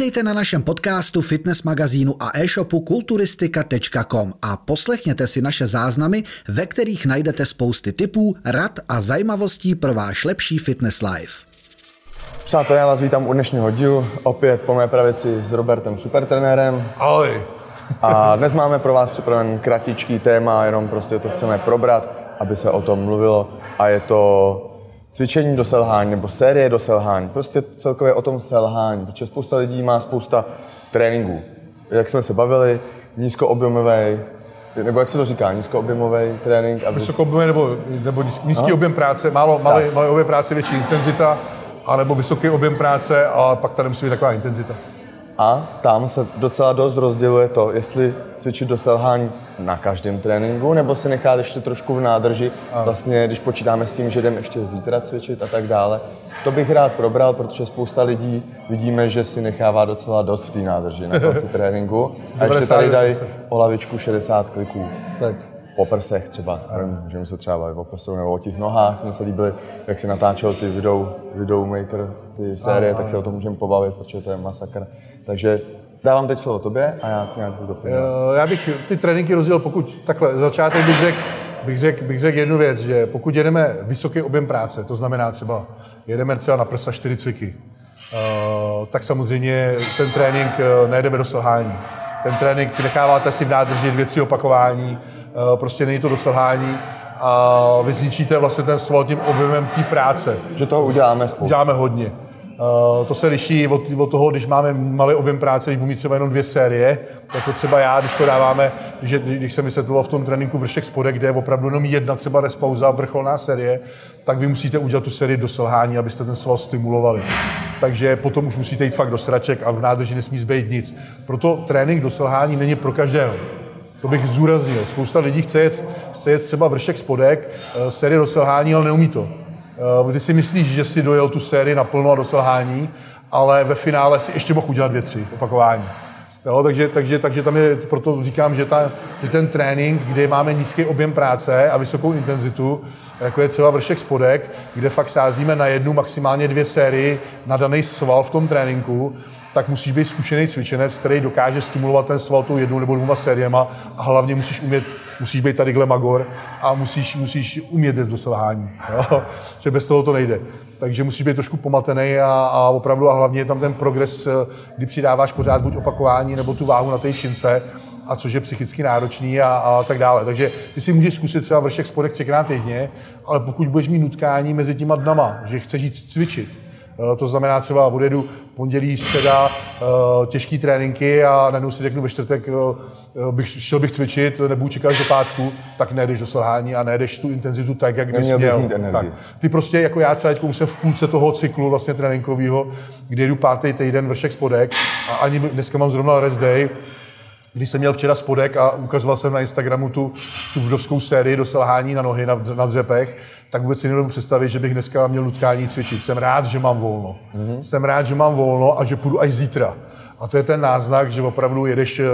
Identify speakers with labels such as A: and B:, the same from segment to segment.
A: Vítejte na našem podcastu, fitness magazínu a e-shopu kulturistika.com a poslechněte si naše záznamy, ve kterých najdete spousty tipů, rad a zajímavostí pro váš lepší fitness life.
B: Přátelé, já vás vítám u dnešního dílu, opět po mé pravici s Robertem Supertrenérem.
C: Ahoj.
B: A dnes máme pro vás připraven kratičký téma, jenom prostě to chceme probrat, aby se o tom mluvilo. A je to cvičení do selhání nebo série do selhání. Prostě celkově o tom selhání, protože spousta lidí má spousta tréninků. Jak jsme se bavili, nízkoobjemový, nebo jak se to říká, nízkoobjemový trénink.
C: Aby... Vysokoobjemový nebo, nebo nízký, nízký objem práce, málo, malý, malý objem práce, větší intenzita, anebo vysoký objem práce a pak tady musí být taková intenzita.
B: A tam se docela dost rozděluje to, jestli cvičit do selhání na každém tréninku, nebo si nechat ještě trošku v nádrži, vlastně když počítáme s tím, že jdeme ještě zítra cvičit a tak dále. To bych rád probral, protože spousta lidí vidíme, že si nechává docela dost v té nádrži na konci tréninku. A ještě tady dají o lavičku 60 kliků. Tak po prsech třeba, můžeme se třeba bavit o prsou nebo o těch nohách. Mně se líbily, jak si natáčel ty video, video maker, ty série, tak se o tom můžeme pobavit, protože to je masakr. Takže dávám teď slovo tobě a já nějak budu.
C: Já bych ty tréninky rozdělil, pokud takhle, začátek bych řekl, bych řekl bych řek jednu věc, že pokud jedeme vysoký objem práce, to znamená třeba jedeme třeba na prsa 4 cviky, uh, tak samozřejmě ten trénink uh, nejedeme do selhání. Ten trénink necháváte si v nádrži dvě, tři opakování, prostě není to do selhání a vy zničíte vlastně ten sval tím objemem té práce.
B: Že toho uděláme spolu.
C: Uděláme hodně. Uh, to se liší od, od toho, když máme malý objem práce, když budu mít třeba jenom dvě série, jako třeba já, když to dáváme, když, když jsem vysvětloval v tom tréninku vršek spodek, kde je opravdu jenom jedna třeba respauza, vrcholná série, tak vy musíte udělat tu sérii do selhání, abyste ten sval stimulovali. Takže potom už musíte jít fakt do sraček a v nádrži nesmí zbejt nic. Proto trénink do selhání není pro každého. To bych zdůraznil. Spousta lidí chce jet, chce jet třeba vršek spodek, eh, série do selhání, ale neumí to. Eh, ty si myslíš, že si dojel tu sérii naplno a do selhání, ale ve finále si ještě mohl udělat dvě, tři opakování. Jo, takže, takže, takže tam je, proto říkám, že, ta, že ten trénink, kde máme nízký objem práce a vysokou intenzitu, jako je třeba vršek spodek, kde fakt sázíme na jednu, maximálně dvě sérii na daný sval v tom tréninku, tak musíš být zkušený cvičenec, který dokáže stimulovat ten sval tou jednou nebo dvěma sériema a hlavně musíš umět, musíš být tadyhle magor a musíš, musíš umět jít do selhání. Že bez toho to nejde. Takže musíš být trošku pomatený a, a opravdu a hlavně je tam ten progres, kdy přidáváš pořád buď opakování nebo tu váhu na té čince, a což je psychicky náročný a, a tak dále. Takže ty si můžeš zkusit třeba vršek spodek třikrát týdně, ale pokud budeš mít nutkání mezi těma dnama, že chceš jít cvičit, Eh, to znamená třeba odjedu pondělí, středa, eh, těžký tréninky a najednou si řeknu ve čtvrtek, eh, bych, šel bych cvičit, nebudu čekat do pátku, tak nejdeš do selhání a nejdeš tu intenzitu tak, jak bys měl. Tak. Ty prostě, jako já třeba jsem v půlce toho cyklu vlastně tréninkového, kdy jdu pátý týden vršek spodek a ani dneska mám zrovna rest day, když jsem měl včera spodek a ukazoval jsem na Instagramu tu, tu vdovskou sérii do selhání na nohy na, na dřepech, tak vůbec si nedovedu představit, že bych dneska měl nutkání cvičit. Jsem rád, že mám volno. Mm-hmm. Jsem rád, že mám volno a že půjdu až zítra. A to je ten náznak, že opravdu jedeš uh,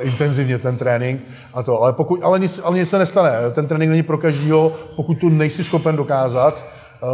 C: intenzivně ten trénink a to. Ale, pokud, ale, nic, ale nic se nestane. Ten trénink není pro každého, pokud tu nejsi schopen dokázat,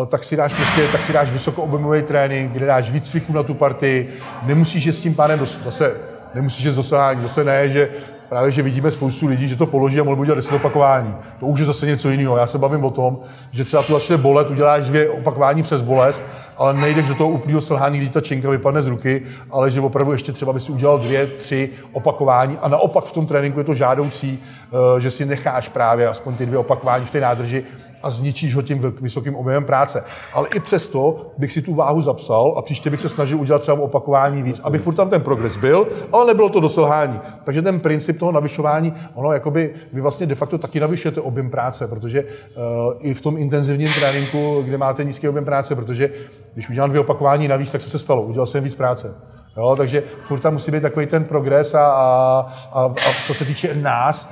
C: uh, tak si dáš prostě, tak si dáš vysokoobjemový trénink, kde dáš víc cviků na tu partii, nemusíš je s tím pádem dos- zase nemusíš jít zasáhání. Zase ne, že právě, že vidíme spoustu lidí, že to položí a mohl by udělat 10 opakování. To už je zase něco jiného. Já se bavím o tom, že třeba tu začne bolet, uděláš dvě opakování přes bolest, ale nejdeš do toho úplného selhání, kdy ta činka vypadne z ruky, ale že opravdu ještě třeba by si udělal dvě, tři opakování a naopak v tom tréninku je to žádoucí, eh, že si necháš právě aspoň ty dvě opakování v té nádrži a zničíš ho tím vysokým objemem práce. Ale i přesto bych si tu váhu zapsal a příště bych se snažil udělat třeba opakování víc, aby furt tam ten progres byl, ale nebylo to doselhání. Takže ten princip toho navyšování, ono jakoby vy vlastně de facto taky navyšujete objem práce, protože uh, i v tom intenzivním tréninku, kde máte nízký objem práce, protože když udělám dvě opakování navíc, tak co se stalo? Udělal jsem víc práce. Jo, takže furt tam musí být takový ten progres a, a, a, a co se týče nás,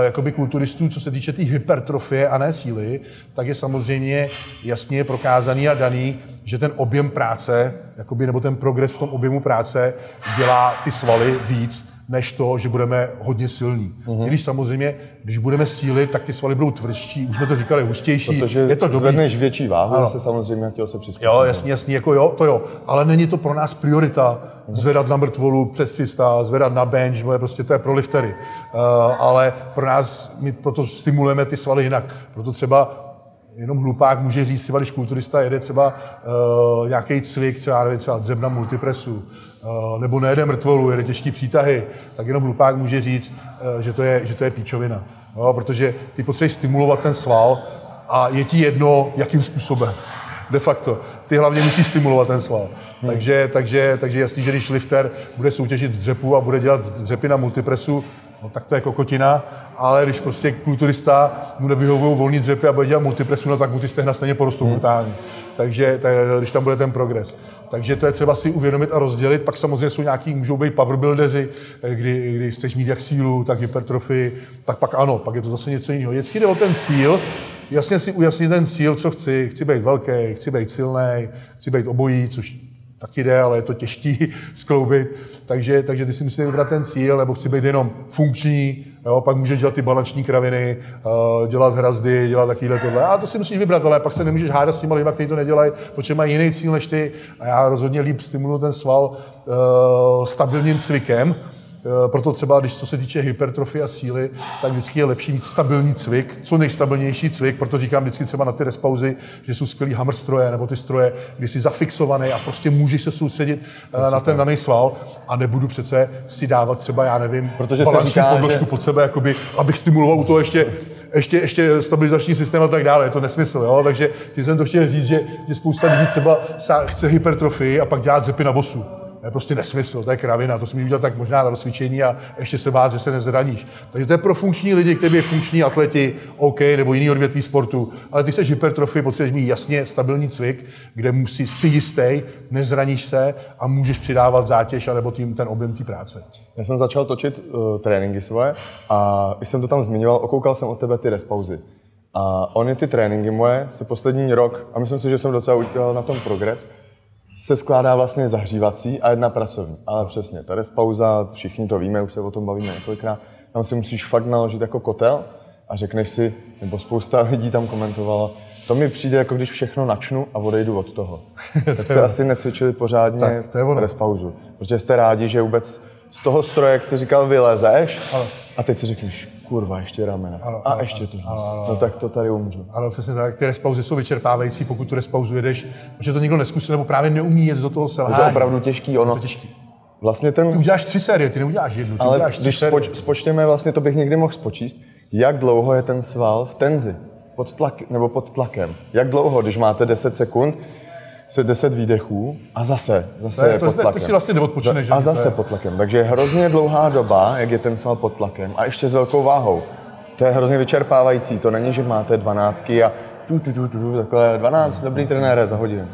C: jakoby kulturistů, co se týče té tý hypertrofie a ne síly, tak je samozřejmě jasně prokázaný a daný, že ten objem práce, jakoby, nebo ten progres v tom objemu práce dělá ty svaly víc, než to, že budeme hodně silní. Mm-hmm. I když samozřejmě, když budeme sílit, tak ty svaly budou tvrdší, už jsme to říkali, hustější.
B: Protože
C: je to
B: zvedneš větší váhu, ano. se samozřejmě tělo se přizpůsobí.
C: Jo, jasně, jasně, jako jo, to jo. Ale není to pro nás priorita mm-hmm. zvedat na mrtvolu přes 300, zvedat na bench, bo je prostě to je pro liftery. Uh, ale pro nás, my proto stimulujeme ty svaly jinak. Proto třeba jenom hlupák může říct, třeba když kulturista jede třeba uh, nějaký cvik, třeba, nevím, třeba dřebna multipresu, uh, nebo nejede mrtvolu, jede těžký přítahy, tak jenom hlupák může říct, uh, že, to je, že to je píčovina. Jo, protože ty potřebuješ stimulovat ten sval a je ti jedno, jakým způsobem. De facto. Ty hlavně musí stimulovat ten sval. Hmm. Takže, takže, takže jasný, že když lifter bude soutěžit v dřepu a bude dělat dřepy na multipresu, no tak to je kokotina, ale když prostě kulturista mu nevyhovují volný dřepy a bude dělat multipresu, no tak mu ty stehna stejně porostou hmm. brutálně. Takže tak, když tam bude ten progres. Takže to je třeba si uvědomit a rozdělit. Pak samozřejmě jsou nějaký, můžou být powerbuildeři, kdy, kdy chceš mít jak sílu, tak hypertrofii, tak pak ano, pak je to zase něco jiného. Vždycky jde o ten cíl, jasně si ujasnit ten cíl, co chci. Chci být velký, chci být silný, chci být obojí, což taky jde, ale je to těžký skloubit. Takže, takže ty si musíš vybrat ten cíl, nebo chci být jenom funkční, jo, pak můžeš dělat ty balanční kraviny, uh, dělat hrazdy, dělat takovýhle tohle. A to si musíš vybrat, ale pak se nemůžeš hádat s těma lidmi, kteří to nedělají, protože mají jiný cíl než ty. A já rozhodně líp stimuluji ten sval uh, stabilním cvikem, Eh, proto třeba, když co se týče hypertrofie a síly, tak vždycky je lepší mít stabilní cvik, co nejstabilnější cvik, proto říkám vždycky třeba na ty respauzy, že jsou skvělý hammer stroje nebo ty stroje, kdy jsi zafixovaný a prostě můžeš se soustředit eh, na ten daný sval a nebudu přece si dávat třeba, já nevím,
B: Protože se říká,
C: podložku že... pod sebe, jakoby, abych stimuloval u toho ještě ještě, ještě stabilizační systém a tak dále. Je to nesmysl, jo? Takže ty jsem to chtěl říct, že, že spousta lidí třeba chce hypertrofii a pak dělá dřepy na bosu. To je prostě nesmysl, to je kravina, to můžeš udělat tak možná na rozcvičení a ještě se bát, že se nezraníš. Takže to je pro funkční lidi, kteří je funkční atleti, OK, nebo jiný odvětví sportu, ale ty jsi hypertrofy, potřebuješ mít jasně stabilní cvik, kde musí si jistý, nezraníš se a můžeš přidávat zátěž anebo tím ten objem té práce.
B: Já jsem začal točit uh, tréninky svoje a když jsem to tam zmiňoval, okoukal jsem od tebe ty respauzy. A ony ty tréninky moje se poslední rok, a myslím si, že jsem docela udělal na tom progres, se skládá vlastně zahřívací a jedna pracovní. Ale přesně, ta pauza, všichni to víme, už se o tom bavíme několikrát, tam si musíš fakt naložit jako kotel a řekneš si, nebo spousta lidí tam komentovala, to mi přijde jako když všechno načnu a odejdu od toho. tak jste asi necvičili pořádně tak, to je ono. pauzu. Protože jste rádi, že vůbec z toho stroje, jak jsi říkal, vylezeš ale. a teď si řekneš, kurva, ještě ramena. Ano, a ano, ještě to. Ano, ano, no tak to tady umřu.
C: Ano, přesně tak. Ty respauzy jsou vyčerpávající, pokud tu respauzu jedeš, protože to nikdo neskusí, nebo právě neumí jet do toho selhání.
B: Je to opravdu těžký, ono.
C: Je to těžký.
B: Vlastně ten...
C: Ty uděláš tři série, ty neuděláš jednu. Ty
B: Ale
C: uděláš
B: když spoč, spočteme, vlastně to bych někdy mohl spočíst, jak dlouho je ten sval v tenzi, pod tlak, nebo pod tlakem. Jak dlouho, když máte 10 sekund, se 10 výdechů a zase, zase to je, je pod tlakem.
C: To si vlastně neodpočineš.
B: A zase pod tlakem. Takže je hrozně dlouhá doba, jak je ten sval pod tlakem a ještě s velkou váhou. To je hrozně vyčerpávající. To není, že máte dvanáctky a tu, tu, tu, tu, takhle 12, dobrý trenér za hodinu.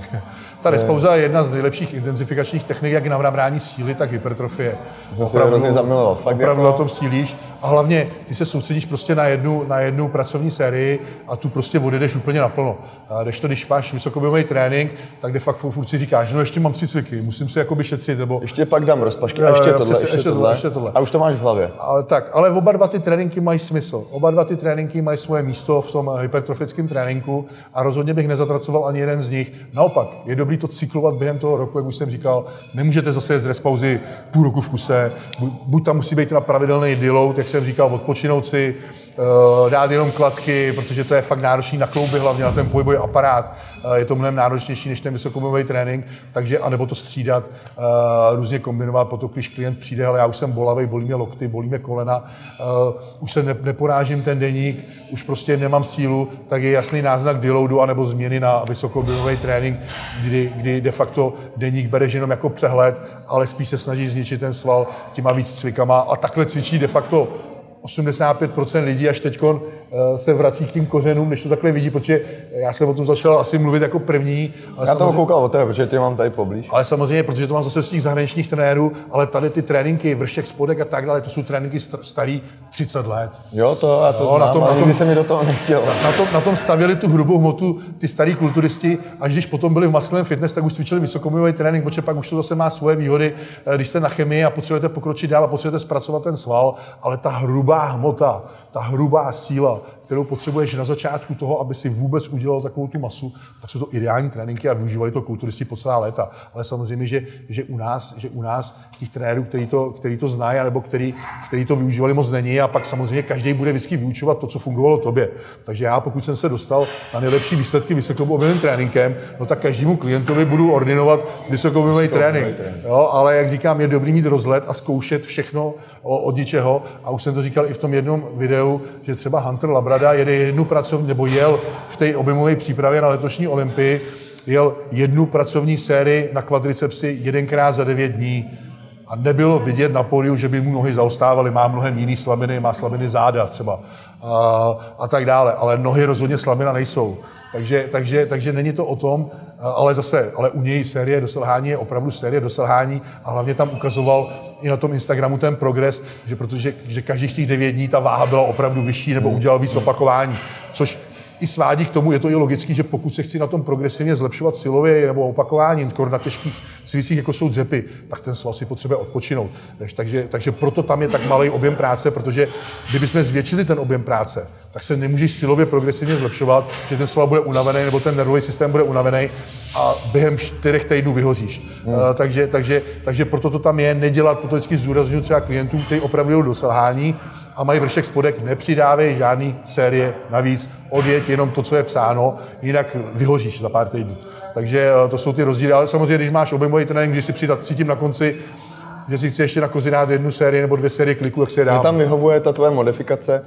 C: Ta respauza je jedna z nejlepších intenzifikačních technik, jak na nabrání síly, tak hypertrofie.
B: Jsem se hrozně zamiloval.
C: Fakt opravdu jako... na tom sílíš a hlavně ty se soustředíš prostě na jednu, na jednu pracovní sérii a tu prostě odjedeš úplně naplno. A když to, když máš vysokobojový trénink, tak de facto furt si říkáš, no ještě mám tři cviky, musím si jakoby šetřit. Nebo...
B: Ještě pak dám rozpašky a ještě, tohle, ještě, ještě, tohle,
C: ještě tohle.
B: A už to máš v hlavě.
C: Ale tak, ale oba dva ty tréninky mají smysl. Oba dva ty tréninky mají svoje místo v tom hypertrofickém tréninku a rozhodně bych nezatracoval ani jeden z nich. Naopak, je dobrý to cyklovat během toho roku, jak už jsem říkal, nemůžete zase z respauzy půl roku v kuse, buď tam musí být na pravidelný deload, jak jsem říkal, odpočinout si, dát jenom kladky, protože to je fakt náročný na klouby, hlavně na ten pohybový aparát. Uh, je to mnohem náročnější než ten vysokomový trénink, takže anebo to střídat, uh, různě kombinovat, potom když klient přijde, ale já už jsem bolavý, bolí mě lokty, bolí mě kolena, už se ne, neporážím ten deník, už prostě nemám sílu, tak je jasný náznak deloadu anebo změny na vysokoobjemový trénink, kdy, kdy de facto deník bereš jenom jako přehled, ale spíš se snaží zničit ten sval těma víc cvikama a takhle cvičí de facto 85% lidí až teď eh, se vrací k tím kořenům, než to takhle vidí, protože já jsem o tom začal asi mluvit jako první.
B: Ale já toho koukal o tebe, protože tě mám tady poblíž.
C: Ale samozřejmě, protože to mám zase z těch zahraničních trenérů, ale tady ty tréninky, vršek, spodek a tak dále, to jsou tréninky starý 30 let.
B: Jo, to já to jo, znám, na tom, na tom, se mi do toho nechtěl.
C: Na, tom, na tom stavěli tu hrubou hmotu ty starý kulturisti, až když potom byli v maskulém fitness, tak už cvičili vysokomojový trénink, protože pak už to zase má svoje výhody, eh, když jste na chemii a potřebujete pokročit dál a potřebujete zpracovat ten sval, ale ta hrubá hmota, ta hrubá síla, kterou potřebuješ na začátku toho, aby si vůbec udělal takovou tu masu, tak jsou to ideální tréninky a využívali to kulturisti po celá léta. Ale samozřejmě, že, že, u, nás, že u nás těch trenérů, který to, který to znají, nebo který, který to využívali moc není a pak samozřejmě každý bude vždycky vyučovat to, co fungovalo tobě. Takže já, pokud jsem se dostal na nejlepší výsledky vysokoobjemovým tréninkem, no tak každému klientovi budu ordinovat vysokoobjemový trénink. Jo, ale jak říkám, je dobrý mít rozhled a zkoušet všechno od ničeho. A už jsem to říkal i v tom jednom videu, že třeba Hunter Labrada jede jednu pracovní, nebo jel v té objemové přípravě na letošní olympii, jel jednu pracovní sérii na kvadricepsi jedenkrát za devět dní. A nebylo vidět na pódiu, že by mu nohy zaostávaly. Má mnohem jiný slabiny, má slabiny záda třeba a, a tak dále. Ale nohy rozhodně slabina nejsou. Takže, takže, takže není to o tom, ale zase, ale u něj série do selhání je opravdu série do selhání a hlavně tam ukazoval i na tom Instagramu ten progres, že protože že každých těch devět dní ta váha byla opravdu vyšší nebo udělal víc opakování, což i svádí k tomu, je to i logický, že pokud se chci na tom progresivně zlepšovat silově nebo opakováním, skoro na těžkých cvicích, jako jsou dřepy, tak ten sval si potřebuje odpočinout. Takže, takže proto tam je tak malý objem práce, protože kdybychom zvětšili ten objem práce, tak se nemůžeš silově progresivně zlepšovat, že ten sval bude unavený nebo ten nervový systém bude unavený a během čtyřech týdnů vyhoříš. Hmm. Uh, takže, takže, takže proto to tam je, nedělat, proto vždycky zdůraznuju třeba klientům, kteří opravdu jdou do selhání, a mají vršek spodek, nepřidávej žádný série navíc, odjeď jenom to, co je psáno, jinak vyhoříš za pár týdnů. Takže eh, to jsou ty rozdíly, ale samozřejmě, když máš objemový trénink, když si přidat, cítím na konci, že si chci ještě na kozi dát jednu sérii nebo dvě série kliků, jak se dá.
B: Mě tam vyhovuje ta tvoje modifikace,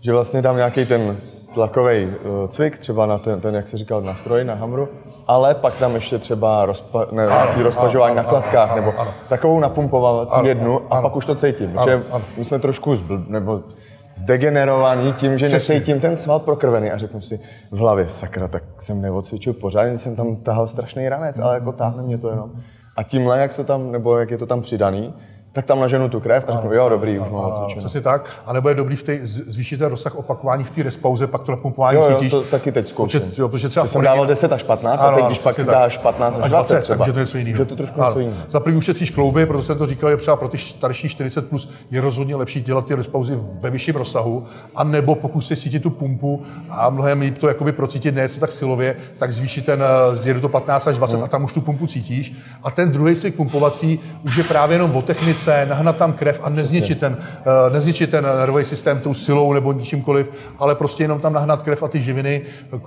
B: že vlastně dám nějaký ten tlakový uh, cvik, třeba na ten, ten, jak se říkal, na stroji, na hamru, ale pak tam ještě třeba rozpa, ne, ano, rozpažování ano, na klatkách, ano, nebo ano, takovou napumpovací ano, jednu ano, a pak už to cítím. Ano, protože ano. my jsme trošku zbl, nebo zdegenerovaný tím, že Přesně. necítím ten sval prokrvený a řeknu si v hlavě, sakra, tak jsem neodcvičil pořádně, jsem tam tahal strašný ranec, ale jako táhne mě to jenom. A tímhle, jak, se tam, nebo jak je to tam přidaný, tak tam naženu tu krev a řeknu, jo, dobrý, už mám
C: cvičeno. Přesně tak. A nebo je dobrý v té, zvýšit ten rozsah opakování v té respauze, pak to napumpování
B: jo,
C: jo, cítíš.
B: to taky teď zkouším.
C: Protože, jo, protože třeba
B: jsem dával 10 až 15 ano, a teď, když pak tak. dáš 15 až 20, třeba,
C: takže to je něco jiného.
B: Že to trošku něco jiného.
C: Za první ušetříš klouby, proto jsem to říkal, že třeba pro ty starší 40 plus je rozhodně lepší dělat ty respauzy ve vyšším rozsahu, a nebo pokud si cítit tu pumpu a mnohem líp to jakoby procítit, ne tak silově, tak zvýšit ten, eh, jedu to 15 až 20 hmm. a tam už tu pumpu cítíš. A ten druhý si pumpovací už je právě jenom o technice, nahnat tam krev a nezničit ten, uh, nezničit ten nervový systém tou silou nebo ničímkoliv, ale prostě jenom tam nahnat krev a ty živiny,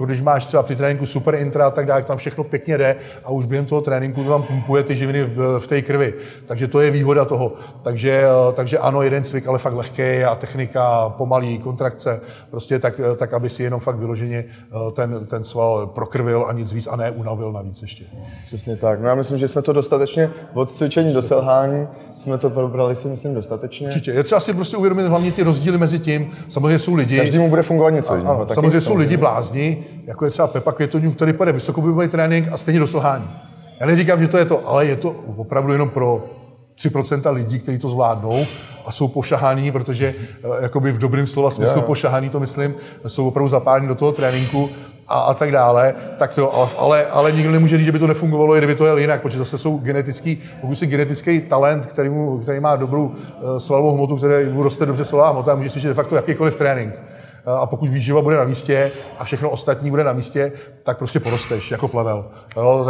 C: když máš třeba při tréninku super intra a tak dále, tam všechno pěkně jde a už během toho tréninku to tam pumpuje ty živiny v, v té krvi. Takže to je výhoda toho. Takže, uh, takže ano, jeden cvik, ale fakt lehký a technika, pomalý, kontrakce, prostě tak, uh, tak aby si jenom fakt vyloženě ten, ten sval prokrvil a nic víc a ne unavil navíc ještě.
B: Přesně tak. No já myslím, že jsme to dostatečně od cvičení do selhání jsme to probrali si myslím dostatečně.
C: Určitě. Je třeba si prostě uvědomit hlavně ty rozdíly mezi tím. Samozřejmě jsou lidi.
B: Každému bude fungovat něco
C: jiného. Samozřejmě jsou lidi blázni, jako je třeba Pepa Květoňů, který pade vysokobojový trénink a stejně do selhání. Já neříkám, že to je to, ale je to opravdu jenom pro 3% lidí, kteří to zvládnou a jsou pošahaní, protože eh, jakoby v dobrým slova smyslu yeah. pošahaní, to myslím, jsou opravdu zapálení do toho tréninku a, a tak dále, tak to, ale, ale nikdo nemůže říct, že by to nefungovalo, i kdyby to jel jinak, protože zase jsou genetický, pokud si genetický talent, který, mu, který má dobrou uh, svalovou hmotu, který mu roste dobře svalová hmota, může si de facto jakýkoliv trénink. A pokud výživa bude na místě a všechno ostatní bude na místě, tak prostě porosteš jako plevel. Jo,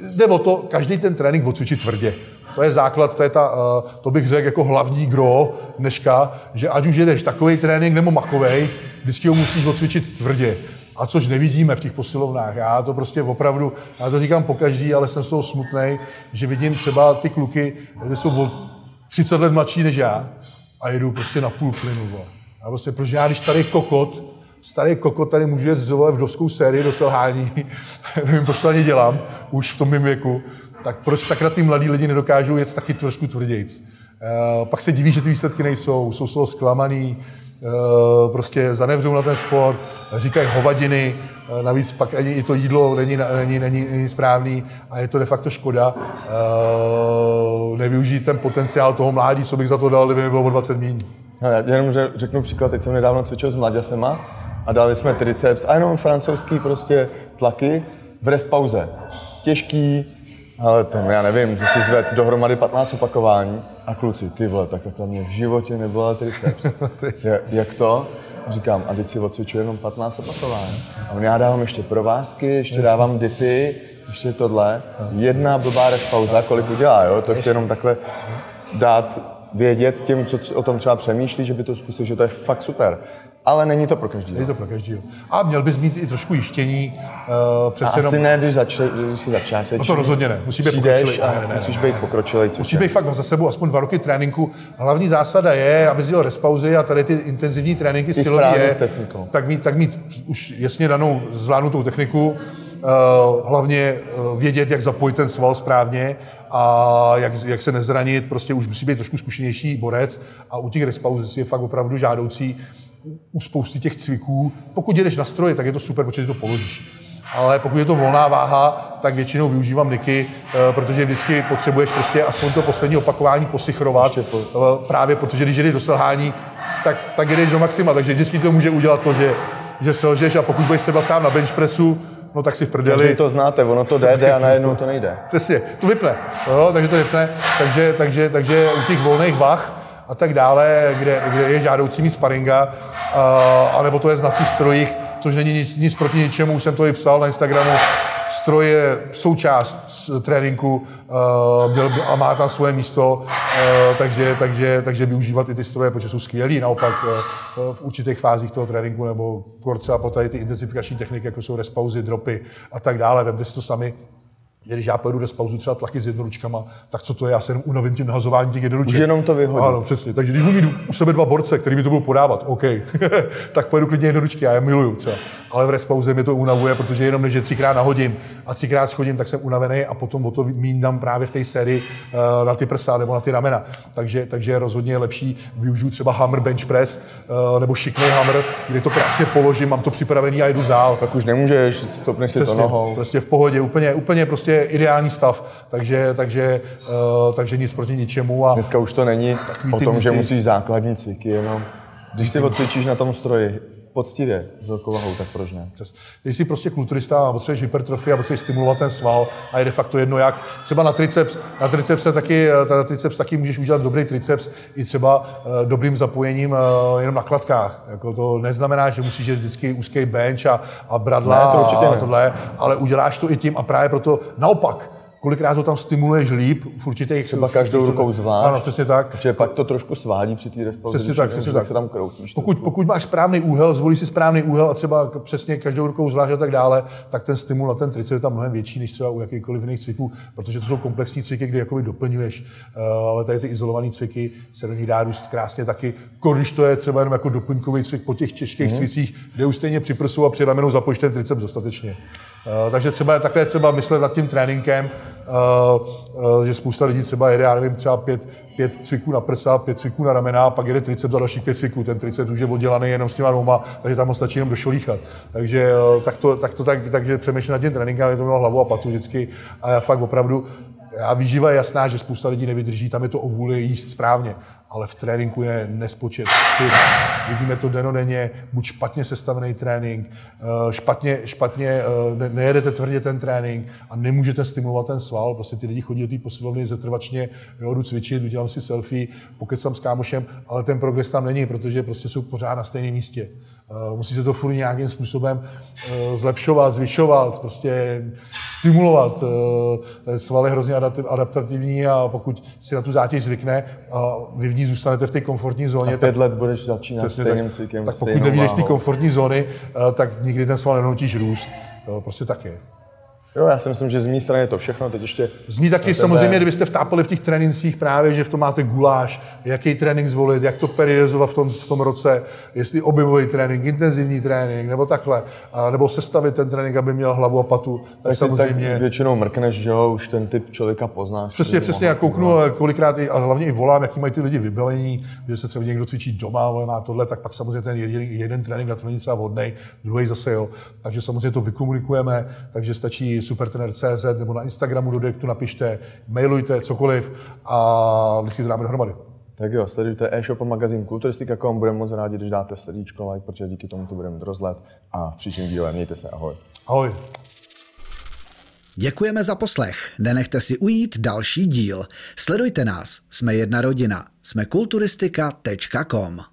C: jde o to, každý ten trénink odcvičit tvrdě. To je základ, to, je ta, uh, to bych řekl jako hlavní gro dneška, že ať už jedeš takový trénink nebo makovej, vždycky ho musíš odcvičit tvrdě a což nevidíme v těch posilovnách. Já to prostě opravdu, já to říkám po každý, ale jsem z toho smutný, že vidím třeba ty kluky, které jsou o 30 let mladší než já a jedou prostě na půl plynu. A prostě, protože já, když starý kokot, starý kokot tady můžu jet v vdovskou sérii do selhání, nevím, proč to ani dělám, už v tom mém věku, tak proč sakra ty mladí lidi nedokážou jet taky trošku tvrdějc. Uh, pak se diví, že ty výsledky nejsou, jsou z toho zklamaný, prostě zanevřou na ten sport, říkají hovadiny, navíc pak ani i to jídlo není, není, není, není správný a je to de facto škoda nevyužít ten potenciál toho mládí, co bych za to dal, kdyby mi bylo o 20 méně.
B: Já jenom řeknu příklad, teď jsem nedávno cvičil s mladěsema a dali jsme triceps a jenom francouzský prostě tlaky v rest pauze. Těžký, ale ten, já nevím, ty si zved dohromady 15 opakování a kluci, ty vole, tak to mě v životě nebyla triceps. jak, jak to? Říkám, a teď si odcvičuji jenom 15 opakování. A on já dávám ještě provázky, ještě dávám dipy, ještě tohle. Jedna blbá rest pauza, kolik udělá, jo? To chci jenom takhle dát vědět těm, co o tom třeba přemýšlí, že by to zkusil, že to je fakt super. Ale není to pro každý.
C: Není to pro každý. A měl bys mít i trošku jištění.
B: Uh, přes a jenom... asi ne, když, zač, když si začínáš.
C: No to rozhodně ne. Musí být pokročilý.
B: A ne, ne, musíš být pokročilý.
C: Musíš být fakt za sebou aspoň dva roky tréninku. Hlavní zásada je, aby dělal respauzy a tady ty intenzivní tréninky silový je, tak mít, tak mít už jasně danou zvládnutou techniku, uh, hlavně uh, vědět, jak zapojit ten sval správně a jak, jak se nezranit, prostě už musí být trošku zkušenější borec a u těch respauzí je fakt opravdu žádoucí u spousty těch cviků. Pokud jedeš na stroji, tak je to super, protože to položíš. Ale pokud je to volná váha, tak většinou využívám niky, eh, protože vždycky potřebuješ prostě aspoň to poslední opakování posichrovat, po... Eh, právě protože když jdeš do selhání, tak, tak jdeš do maxima, takže vždycky to může udělat to, že, že selžeš a pokud budeš seba sám na bench pressu, no tak si v prdeli.
B: Každý to znáte, ono to jde, jde a najednou to nejde.
C: Přesně, to vypne, jo, takže to vypne, takže, takže, takže u těch volných vah a tak dále, kde, kde je žádoucí mít sparinga, uh, anebo to je na těch strojích, což není nic, nic proti ničemu, už jsem to i psal na Instagramu, stroj je součást tréninku uh, a má tam svoje místo, uh, takže, takže, takže využívat i ty stroje, protože jsou skvělí. Naopak uh, v určitých fázích toho tréninku nebo korce a poté ty intenzifikační techniky, jako jsou respauzy, dropy a tak dále. Vemte si to sami, když já pojedu do spauzu třeba tlaky s jednoručkama, tak co to je? Já se jenom unavím tím nahazováním těch jednoruček.
B: Už jenom to vyhodí.
C: Ano, přesně. Takže když budu mít u sebe dva borce, který mi to budou podávat, OK, tak pojedu klidně jednoručky, já je miluju třeba. Ale v respauze mě to unavuje, protože jenom než třikrát nahodím a třikrát schodím, tak jsem unavený a potom o to míň dám právě v té sérii uh, na ty prsa nebo na ty ramena. Takže, takže rozhodně je lepší využiju třeba hammer bench press uh, nebo šikný hammer, kde to krásně položím, mám to připravený a jdu dál.
B: Tak už nemůžeš, stopneš si to nohou.
C: Prostě v pohodě, úplně, úplně prostě ideální stav, takže, takže, uh, takže nic proti ničemu. A
B: Dneska už to není o tom, že musíš základní cviky jenom. Když si odcvičíš na tom stroji, poctivě s velkou vahou, tak proč ne?
C: Přes. Když jsi prostě kulturista a potřebuješ hypertrofii a potřebuješ stimulovat ten sval a je de facto jedno jak. Třeba na triceps, na triceps, taky, na triceps taky můžeš udělat dobrý triceps i třeba uh, dobrým zapojením uh, jenom na kladkách. Jako to neznamená, že musíš jít vždycky úzký bench a, a bradla
B: ne, to
C: a tohle, ale uděláš to i tím a právě proto naopak kolikrát to tam stimuluješ líp v určitých...
B: Třeba každou rukou zvlášť.
C: Ano, přesně tak.
B: Protože pak to trošku svádí při té responsi.
C: Přesně tak, přesně tak.
B: se tam kroutíš.
C: Pokud, pokud máš správný úhel, zvolíš si správný úhel a třeba přesně každou rukou zvlášť a tak dále, tak ten stimul na ten tricep je tam mnohem větší než třeba u jakýchkoliv jiných cviků, protože to jsou komplexní cviky, kdy jakoby doplňuješ. Uh, ale tady ty izolované cviky se do nich dá růst krásně taky, když to je třeba jenom jako doplňkový cvik po těch těžkých mm. cvicích, kde už stejně při prsu a při ramenou zapojíš ten triceps dostatečně. Uh, takže třeba takhle třeba myslet nad tím tréninkem, že spousta lidí třeba jede, já nevím, třeba pět, pět cviků na prsa, pět cviků na ramena, pak jede triceps za dalších pět cviků. Ten triceps už je oddělaný jenom s těma dvoma, takže tam ho stačí jenom došolíchat. Takže tak to, tak to tak, takže přemýšlím nad tím tréninkem, aby to mělo hlavu a patu vždycky. A já fakt opravdu, a výživa je jasná, že spousta lidí nevydrží, tam je to o vůli jíst správně ale v tréninku je nespočet. Vidíme to denodenně, buď špatně sestavený trénink, eh, špatně, špatně eh, nejedete tvrdě ten trénink a nemůžete stimulovat ten sval. Prostě ty lidi chodí do té posilovny zetrvačně, jo, jdu cvičit, udělám si selfie, pokecám s kámošem, ale ten progres tam není, protože prostě jsou pořád na stejném místě. Eh, musí se to furt nějakým způsobem zlepšovat, zvyšovat, prostě stimulovat. Eh, sval je hrozně adaptativní a pokud si na tu zátěž zvykne a vy v ní zůstanete v té komfortní zóně. A
B: pět tak, let budeš začínat stejným cvikem,
C: Tak pokud nevídeš z té komfortní zóny, tak nikdy ten sval nenoutíš růst. Prostě tak je.
B: Jo, já si myslím, že z mé strany je to všechno. Teď ještě
C: Zní taky samozřejmě, kdybyste vtápali v těch trénincích právě, že v tom máte guláš, jaký trénink zvolit, jak to periodizovat v tom, v tom roce, jestli objevový trénink, intenzivní trénink, nebo takhle, a, nebo sestavit ten trénink, aby měl hlavu a patu. Tak,
B: tak
C: samozřejmě.
B: Tak většinou mrkneš, že jo, už ten typ člověka poznáš.
C: Přesně, přesně, já kouknu kolikrát i, a hlavně i volám, jaký mají ty lidi vybavení, že se třeba někdo cvičí doma, ale má tohle, tak pak samozřejmě ten jeden, jeden trénink na to není třeba vhodný, druhý zase jo. Takže samozřejmě to vykomunikujeme, takže stačí supertrener.cz nebo na Instagramu do direktu napište, mailujte, cokoliv a vždycky to dáme dohromady.
B: Tak jo, sledujte e-shop a magazín Kulturistika.com, budeme moc rádi, když dáte srdíčko, like, protože díky tomu to budeme rozlet a v příštím díle mějte se, ahoj.
C: Ahoj.
A: Děkujeme za poslech. Nenechte si ujít další díl. Sledujte nás. Jsme jedna rodina. Jsme kulturistika.com.